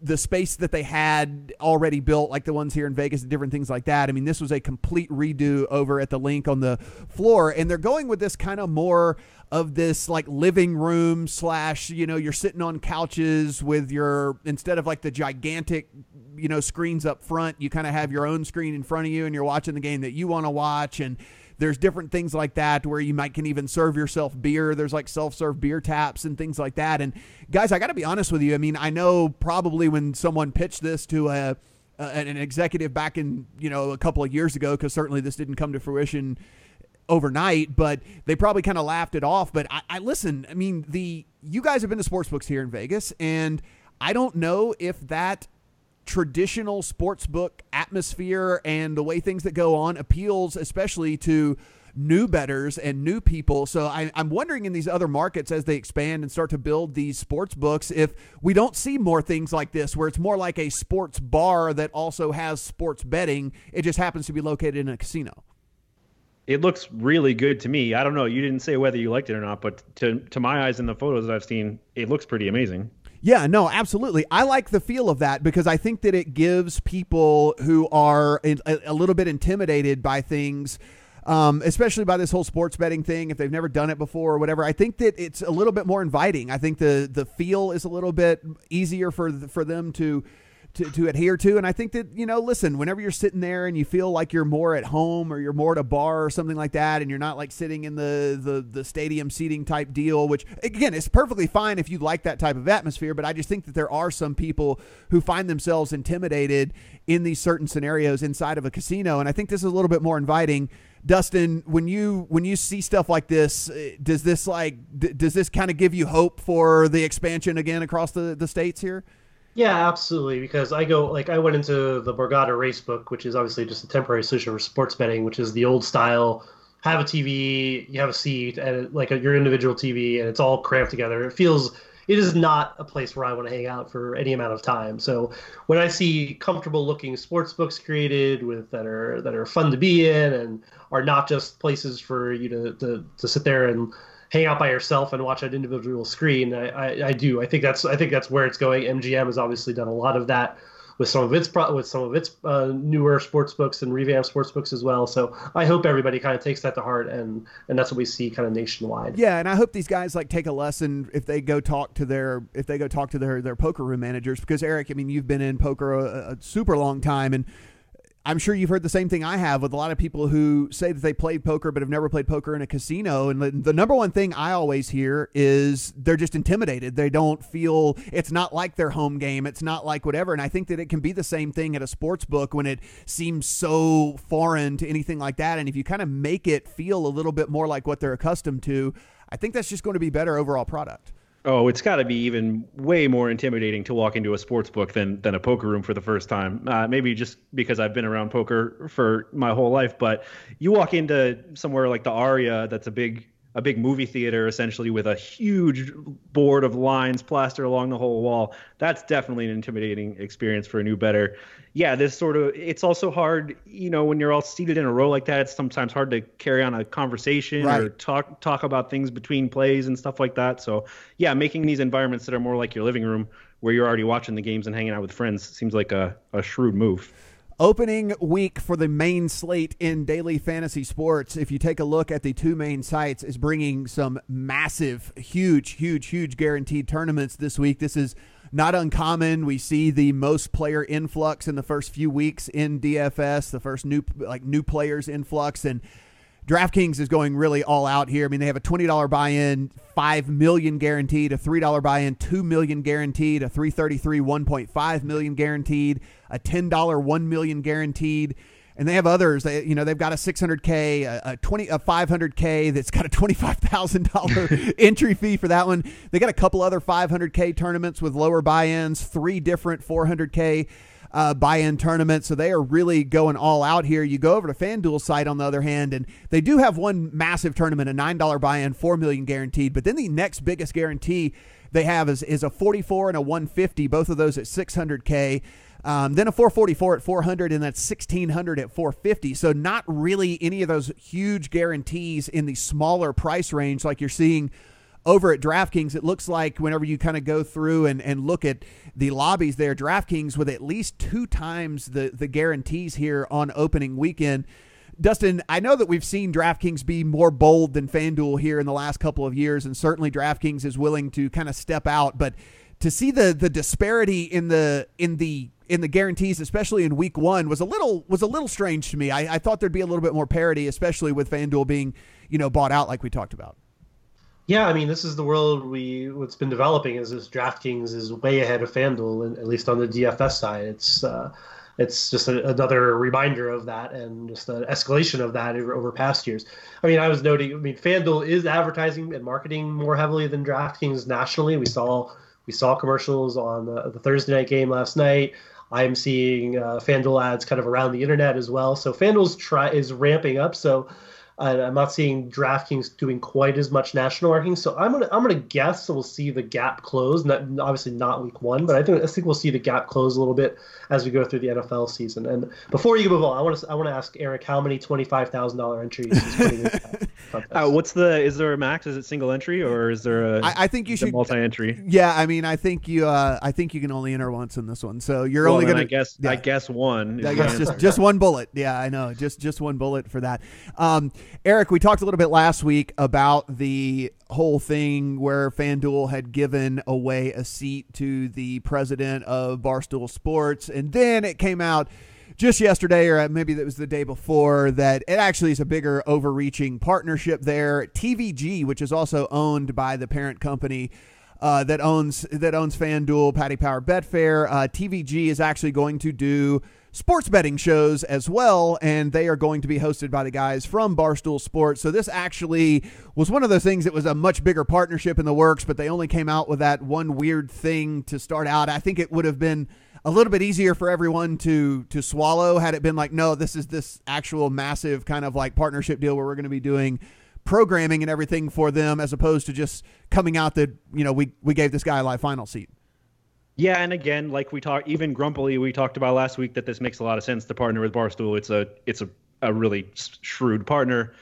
the space that they had already built, like the ones here in Vegas and different things like that. I mean, this was a complete redo over at the LINQ on the floor, and they're going with this kind of more of this like living room slash, you know, you're sitting on couches with your instead of like the gigantic, you know, screens up front, you kind of have your own screen in front of you, and you're watching the game that you want to watch, and there's different things like that where you might can even serve yourself beer. There's like self-serve beer taps and things like that. And guys, I got to be honest with you. I mean, I know probably when someone pitched this to a an executive back in you know a couple of years ago, because certainly this didn't come to fruition overnight, but they probably kind of laughed it off. But I, I listen. I mean, the you guys have been to sports books here in Vegas, and I don't know if that traditional sports book atmosphere and the way things that go on appeals especially to new betters and new people. So I, am wondering in these other markets as they expand and start to build these sports books, if we don't see more things like this, where it's more like a sports bar that also has sports betting. It just happens to be located in a casino. It looks really good to me. I don't know. You didn't say whether you liked it or not, but to to my eyes in the photos that I've seen, it looks pretty amazing. Yeah, no, absolutely. I like the feel of that because I think that it gives people who are a, a little bit intimidated by things. Um, especially by this whole sports betting thing, if they've never done it before or whatever, I think that it's a little bit more inviting. I think the the feel is a little bit easier for for them to to, to adhere to. And I think that, you know, listen, whenever you're sitting there and you feel like you're more at home or you're more at a bar or something like that, and you're not like sitting in the, the, the stadium seating type deal, which again, is perfectly fine if you like that type of atmosphere. But I just think that there are some people who find themselves intimidated in these certain scenarios inside of a casino. And I think this is a little bit more inviting. Dustin, when you when you see stuff like this, eh, does this like d- does this kind of give you hope for the expansion again across the, the states here? Yeah, absolutely. Because I go like I went into the Borgata Racebook, which is obviously just a temporary solution for sports betting, which is the old style. Have a TV, you have a seat, and like a, your individual TV, and it's all cramped together. It feels it is not a place where I want to hang out for any amount of time. So when I see comfortable looking sports books created with that are that are fun to be in and are not just places for you to to, to sit there and hang out by yourself and watch an individual screen. I, I, I, do. I think that's I think that's where it's going. MGM has obviously done a lot of that with some of its pro- with some of its uh, newer sports books and revamped sports books as well. So I hope everybody kind of takes that to heart and and that's what we see kind of nationwide. Yeah, and I hope these guys like take a lesson if they go talk to their if they go talk to their their poker room managers because Eric, I mean, you've been in poker a, a super long time and I'm sure you've heard the same thing I have with a lot of people who say that they played poker but have never played poker in a casino. And the, the, number one thing I always hear is they're just intimidated. They don't feel it's not like their home game. It's not like whatever. And I think that it can be the same thing at a sports book when it seems so foreign to anything like that. And if you kind of make it feel a little bit more like what they're accustomed to, I think that's just going to be better overall product. Oh, it's got to be even way more intimidating to walk into a sports book than than a poker room for the first time. Uh, maybe just because I've been around poker for my whole life, but you walk into somewhere like the Aria, that's a big a big movie theater essentially with a huge board of lines plastered along the whole wall. That's definitely an intimidating experience for a new better. Yeah, this sort of it's also hard, you know, when you're all seated in a row like that, it's sometimes hard to carry on a conversation right. or talk talk about things between plays and stuff like that. So, yeah, making these environments that are more like your living room where you're already watching the games and hanging out with friends seems like a, a shrewd move. Opening week for the main slate in daily fantasy sports, if you take a look at the two main sites, is bringing some massive, huge, huge, huge guaranteed tournaments this week. This is not uncommon. We see the most player influx in the first few weeks in DFS, the first new like new players influx, and DraftKings is going really all out here. I mean, they have a $20 buy-in, 5 million guaranteed, a $3 buy-in, 2 million guaranteed, a 333 1.5 million guaranteed, a $10 1 million guaranteed. And they have others. They, you know, they've got a 600k, a, a 20, a 500k that's got a $25,000 [LAUGHS] entry fee for that one. They got a couple other 500k tournaments with lower buy-ins, three different 400k uh, buy-in tournament. So they are really going all out here. You go over to FanDuel site on the other hand, and they do have one massive tournament, a nine dollar buy-in, four million guaranteed. But then the next biggest guarantee they have is is a 44 and a 150, both of those at 600k. Um, then a 444 at 400, and that's 1600 at 450. So not really any of those huge guarantees in the smaller price range like you're seeing over at DraftKings, it looks like whenever you kind of go through and, and look at the lobbies there, DraftKings with at least two times the, the guarantees here on opening weekend. Dustin, I know that we've seen DraftKings be more bold than FanDuel here in the last couple of years, and certainly DraftKings is willing to kind of step out. But to see the the disparity in the in the in the guarantees, especially in week one, was a little was a little strange to me. I, I thought there'd be a little bit more parity, especially with FanDuel being you know bought out like we talked about. Yeah, I mean, this is the world we what's been developing is this DraftKings is way ahead of FanDuel, at least on the DFS side. It's uh, it's just a, another reminder of that and just an escalation of that over, over, past years. I mean, I was noting, I mean, FanDuel is advertising and marketing more heavily than DraftKings nationally. We saw we saw commercials on the, the Thursday night game last night. I'm seeing uh, FanDuel ads kind of around the internet as well. So FanDuel's try is ramping up. So I'm not seeing DraftKings doing quite as much national marketing, so I'm gonna I'm gonna guess we'll see the gap close. Not, obviously not week one, but I think I think we'll see the gap close a little bit as we go through the NFL season. And before you move on, I want to I want to ask Eric how many twenty five thousand dollar entries he's putting in. [LAUGHS] Uh, what's the? Is there a max? Is it single entry or is there a? I, I think you should multi-entry. Yeah, I mean, I think you. Uh, I think you can only enter once in this one, so you're well, only gonna. I guess. yeah. I guess one. I guess just just one bullet. Yeah, I know. Just just one bullet for that. Um, Eric, we talked a little bit last week about the whole thing where FanDuel had given away a seat to the president of Barstool Sports, and then it came out just yesterday, or maybe that was the day before, that it actually is a bigger overreaching partnership there. TVG, which is also owned by the parent company. Uh, that owns that owns FanDuel, Paddy Power Betfair. Uh, TVG is actually going to do sports betting shows as well, and they are going to be hosted by the guys from Barstool Sports. So this actually was one of those things that was a much bigger partnership in the works, but they only came out with that one weird thing to start out. I think it would have been a little bit easier for everyone to to swallow had it been like, no, this is this actual massive kind of like partnership deal where we're going to be doing programming and everything for them as opposed to just coming out that you know we we gave this guy a live final seat yeah and again like we talked even grumpily we talked about last week that this makes a lot of sense to partner with barstool. It's a it's a, a really shrewd partner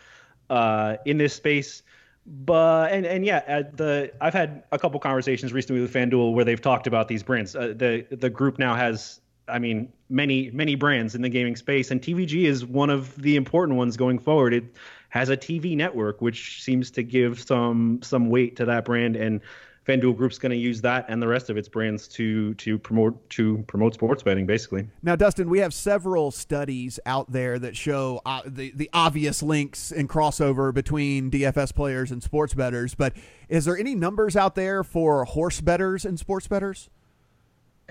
uh, in this space. But and and yeah uh, the i've had a couple conversations recently with fanduel where they've talked about these brands. Uh, the the group now has I mean, many many brands in the gaming space, and TVG is one of the important ones going forward. It has a TV network, which seems to give some some weight to that brand, and FanDuel Group's going to use that and the rest of its brands to to promote to promote sports betting, basically. Now, Dustin, we have several studies out there that show uh, the the obvious links and crossover between DFS players and sports bettors. But is there any numbers out there for horse betters and sports bettors?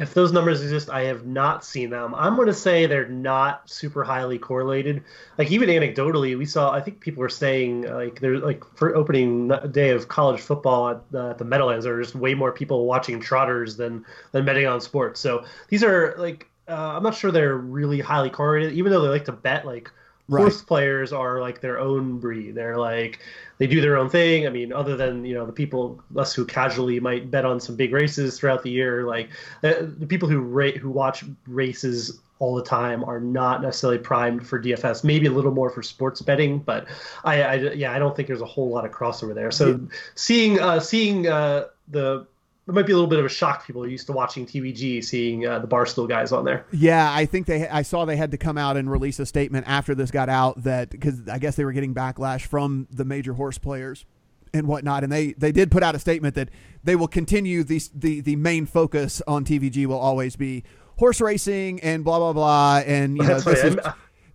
If those numbers exist, I have not seen them. I'm going to say they're not super highly correlated. Like even anecdotally, we saw. I think people were saying like there's like for opening day of college football at the, at the Meadowlands, there just way more people watching trotters than than betting on sports. So these are like uh, I'm not sure they're really highly correlated, even though they like to bet like. Right. Horse players are like their own breed. They're like they do their own thing. I mean, other than you know the people us who casually might bet on some big races throughout the year, like the, uh, the people who rate who watch races all the time are not necessarily primed for DFS. Maybe a little more for sports betting, but I, I yeah, I don't think there's a whole lot of crossover there. So yeah. seeing uh, seeing uh, the it might be a little bit of a shock People are used to watching TVG, seeing uh, the Barstool guys on there. Yeah, I think they. I saw they had to come out and release a statement after this got out that because I guess they were getting backlash from the major horse players and whatnot, and they they did put out a statement that they will continue the the the main focus on TVG will always be horse racing and blah blah blah, and you know this is,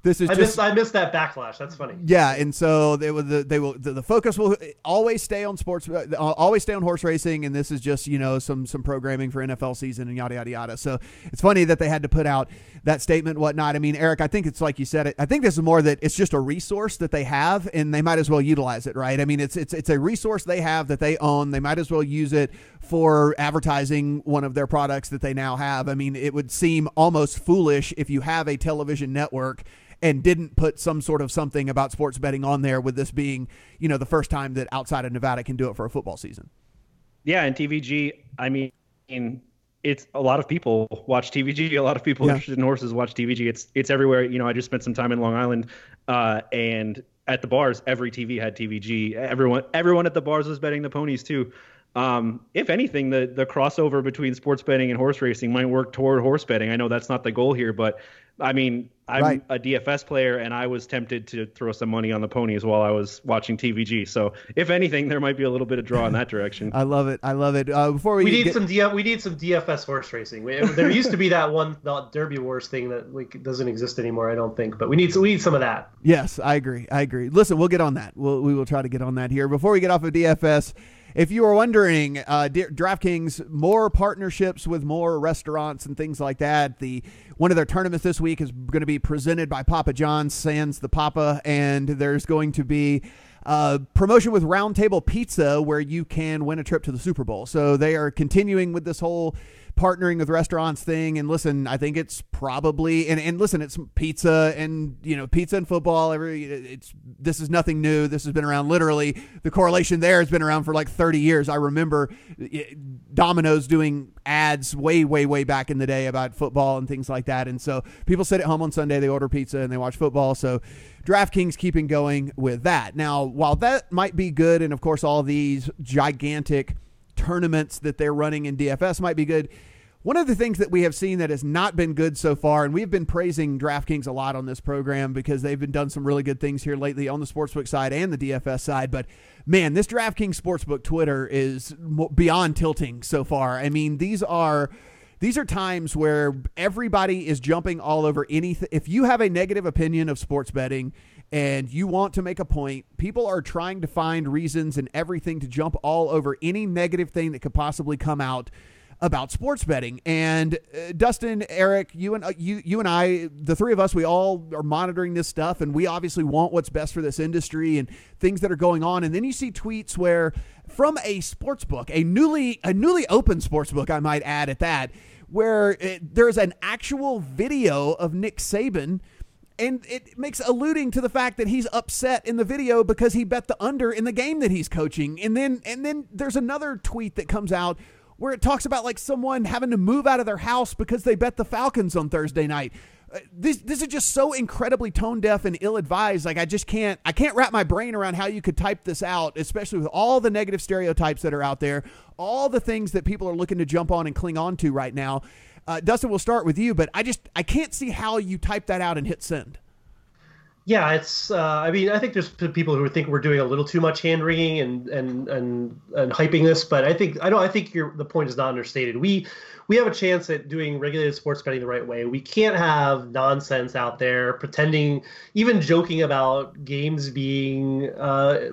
this is I just missed, I missed that backlash. That's funny. Yeah, and so they will the, they will the, the, focus will always stay on sports, uh, always stay on horse racing, and this is just you know some some programming for NFL season and yada yada yada. So it's funny that they had to put out that statement, whatnot. I mean, Eric, I think it's like you said. I think this is more that it's just a resource that they have, and they might as well utilize it, right? I mean, it's it's it's a resource they have that they own. They might as well use it for advertising one of their products that they now have. I mean, it would seem almost foolish if you have a television network and didn't put some sort of something about sports betting on there with this being, you know, the first time that outside of Nevada can do it for a football season. Yeah, and TVG, I mean, it's a lot of people watch TVG. A lot of people yeah. interested in horses watch TVG. It's it's everywhere. You know, I just spent some time in Long Island, uh, and at the bars, every TV had TVG. Everyone everyone at the bars was betting the ponies too. Um, if anything, the the crossover between sports betting and horse racing might work toward horse betting. I know that's not the goal here, but I mean, I'm right. a DFS player, and I was tempted to throw some money on the ponies while I was watching TVG. So, if anything, there might be a little bit of draw in that direction. I love it. I love it. Uh, before we, we need get... some DF, we need some DFS horse racing. We, there used to be that one the Derby Wars thing that like doesn't exist anymore. I don't think, but we need we need some of that. Yes, I agree. I agree. Listen, we'll get on that. We'll we will try to get on that here before we get off of DFS. If you were wondering, uh, DraftKings more partnerships with more restaurants and things like that. The one of their tournaments this week is going to be presented by Papa John's Sans the Papa, and there's going to be uh, promotion with Roundtable Pizza where you can win a trip to the Super Bowl. So they are continuing with this whole partnering with restaurants thing. And listen, I think it's probably and, and listen, it's pizza and you know pizza and football. Every it's this is nothing new. This has been around literally. The correlation there has been around for like 30 years. I remember Domino's doing ads way way way back in the day about football and things like that. And so people sit at home on Sunday, they order pizza and they watch football. So DraftKings keeping going with that. Now, while that might be good, and of course all these gigantic tournaments that they're running in DFS might be good. One of the things that we have seen that has not been good so far, and we've been praising DraftKings a lot on this program because they've been done some really good things here lately on the sportsbook side and the DFS side. But man, this DraftKings sportsbook Twitter is beyond tilting so far. I mean, these are these are times where everybody is jumping all over anything. If you have a negative opinion of sports betting and you want to make a point, people are trying to find reasons and everything to jump all over any negative thing that could possibly come out about sports betting. And uh, Dustin, Eric, you and uh, you, you and I, the three of us, we all are monitoring this stuff, and we obviously want what's best for this industry and things that are going on. And then you see tweets where from a sports book, a newly a newly open sports book, I might add at that, where it, there's an actual video of Nick Saban and it makes alluding to the fact that he's upset in the video because he bet the under in the game that he's coaching. And then and then there's another tweet that comes out where it talks about like someone having to move out of their house because they bet the Falcons on Thursday night. Uh, this this is just so incredibly tone deaf and ill advised like I just can't I can't wrap my brain around how you could type this out especially with all the negative stereotypes that are out there all the things that people are looking to jump on and cling on to right now uh, Dustin, we'll start with you, but I just I can't see how you type that out and hit send. Yeah, it's. Uh, I mean, I think there's people who think we're doing a little too much hand wringing and and and and hyping this, but I think I don't. I think your the point is not understated. We we have a chance at doing regulated sports betting the right way. We can't have nonsense out there pretending, even joking about games being uh,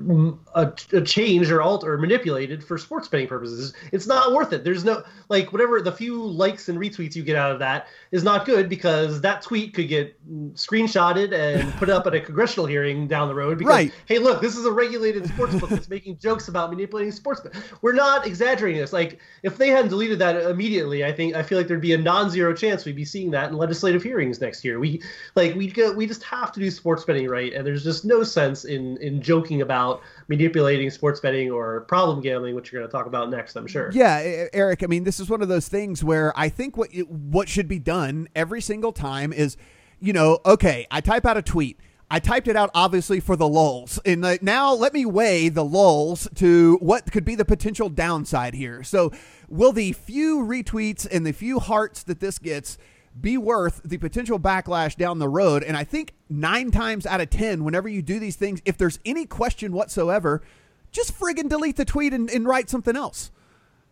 a, a changed or altered or manipulated for sports betting purposes. It's not worth it. There's no like whatever the few likes and retweets you get out of that is not good because that tweet could get screenshotted and put up at a congressional hearing down the road. Because right. hey, look, this is a regulated sports book that's making jokes about manipulating sports. We're not exaggerating this. Like if they hadn't deleted that immediately I think I feel like there'd be a non-zero chance we'd be seeing that in legislative hearings next year. We like we go we just have to do sports betting right, and there's just no sense in in joking about manipulating sports betting or problem gambling, which you're going to talk about next, I'm sure. Yeah, Eric. I mean, this is one of those things where I think what you, what should be done every single time is, you know, okay, I type out a tweet. I typed it out obviously for the lulls. And now let me weigh the lulls to what could be the potential downside here. So, will the few retweets and the few hearts that this gets be worth the potential backlash down the road? And I think nine times out of 10, whenever you do these things, if there's any question whatsoever, just friggin' delete the tweet and, and write something else.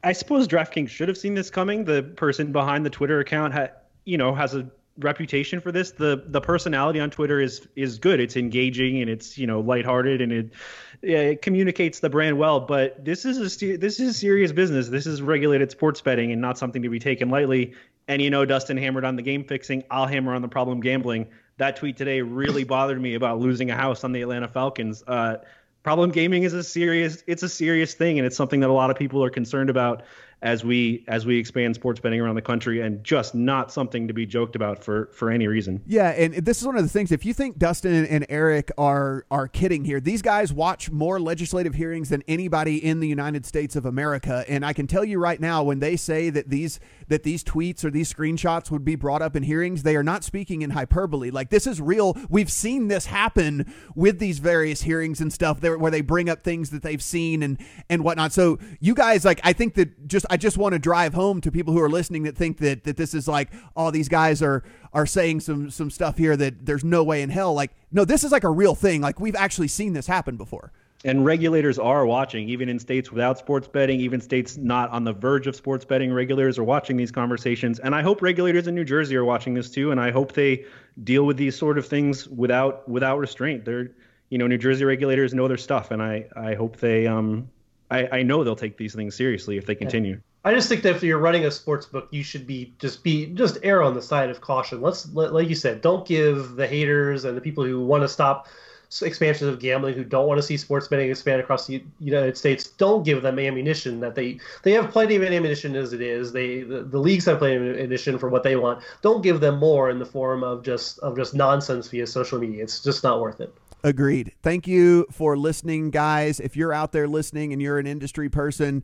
I suppose DraftKings should have seen this coming. The person behind the Twitter account had, you know, has a reputation for this. The the personality on Twitter is is good. It's engaging and it's you know lighthearted and it it communicates the brand well. But this is a this is serious business. This is regulated sports betting and not something to be taken lightly. And you know, Dustin hammered on the game fixing. I'll hammer on the problem gambling. That tweet today really bothered me about losing a house on the Atlanta Falcons. Uh, problem gaming is a serious it's a serious thing and it's something that a lot of people are concerned about as we as we expand sports betting around the country and just not something to be joked about for for any reason. Yeah, and this is one of the things if you think Dustin and Eric are are kidding here, these guys watch more legislative hearings than anybody in the United States of America and I can tell you right now when they say that these that these tweets or these screenshots would be brought up in hearings, they are not speaking in hyperbole. Like this is real. We've seen this happen with these various hearings and stuff there where they bring up things that they've seen and and whatnot. So you guys like I think that just I just want to drive home to people who are listening that think that that this is like all oh, these guys are are saying some some stuff here that there's no way in hell. Like no, this is like a real thing. Like we've actually seen this happen before. And regulators are watching, even in states without sports betting, even states not on the verge of sports betting. Regulators are watching these conversations, and I hope regulators in New Jersey are watching this too. And I hope they deal with these sort of things without without restraint. They're, you know, New Jersey regulators know their stuff, and I I hope they um I, I know they'll take these things seriously if they continue. I just think that if you're running a sports book, you should be just be just err on the side of caution. Let's like you said, don't give the haters and the people who want to stop expansions of gambling who don't want to see sports betting expand across the United States, don't give them ammunition that they they have plenty of ammunition as it is. They the, the leagues have plenty of ammunition for what they want. Don't give them more in the form of just of just nonsense via social media. It's just not worth it. Agreed. Thank you for listening, guys. If you're out there listening and you're an industry person,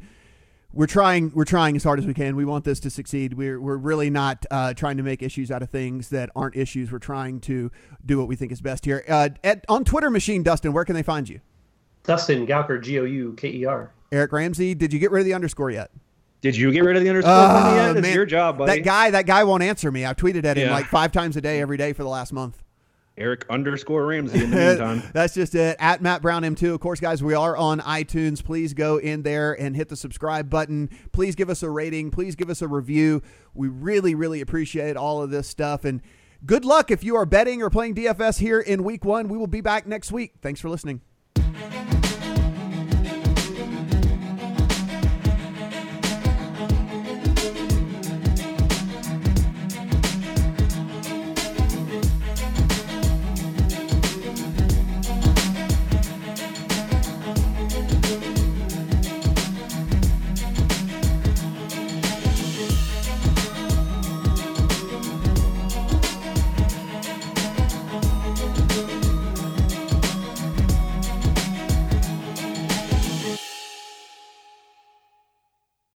we're trying we're trying as hard as we can. We want this to succeed. We're we're really not uh, trying to make issues out of things that aren't issues. We're trying to do what we think is best here. Uh, at, on Twitter machine, Dustin, where can they find you? Dustin Gouker, G O U K E R. Eric Ramsey, did you get rid of the underscore yet? Did you get rid of the underscore uh, yet? It's man, your job, buddy. That guy, that guy won't answer me. I've tweeted at him yeah. like five times a day, every day for the last month. Eric underscore Ramsey in the [LAUGHS] meantime. That's just it. At Matt Brown M2. Of course, guys, we are on iTunes. Please go in there and hit the subscribe button. Please give us a rating. Please give us a review. We really, really appreciate all of this stuff. And good luck if you are betting or playing DFS here in week one. We will be back next week. Thanks for listening.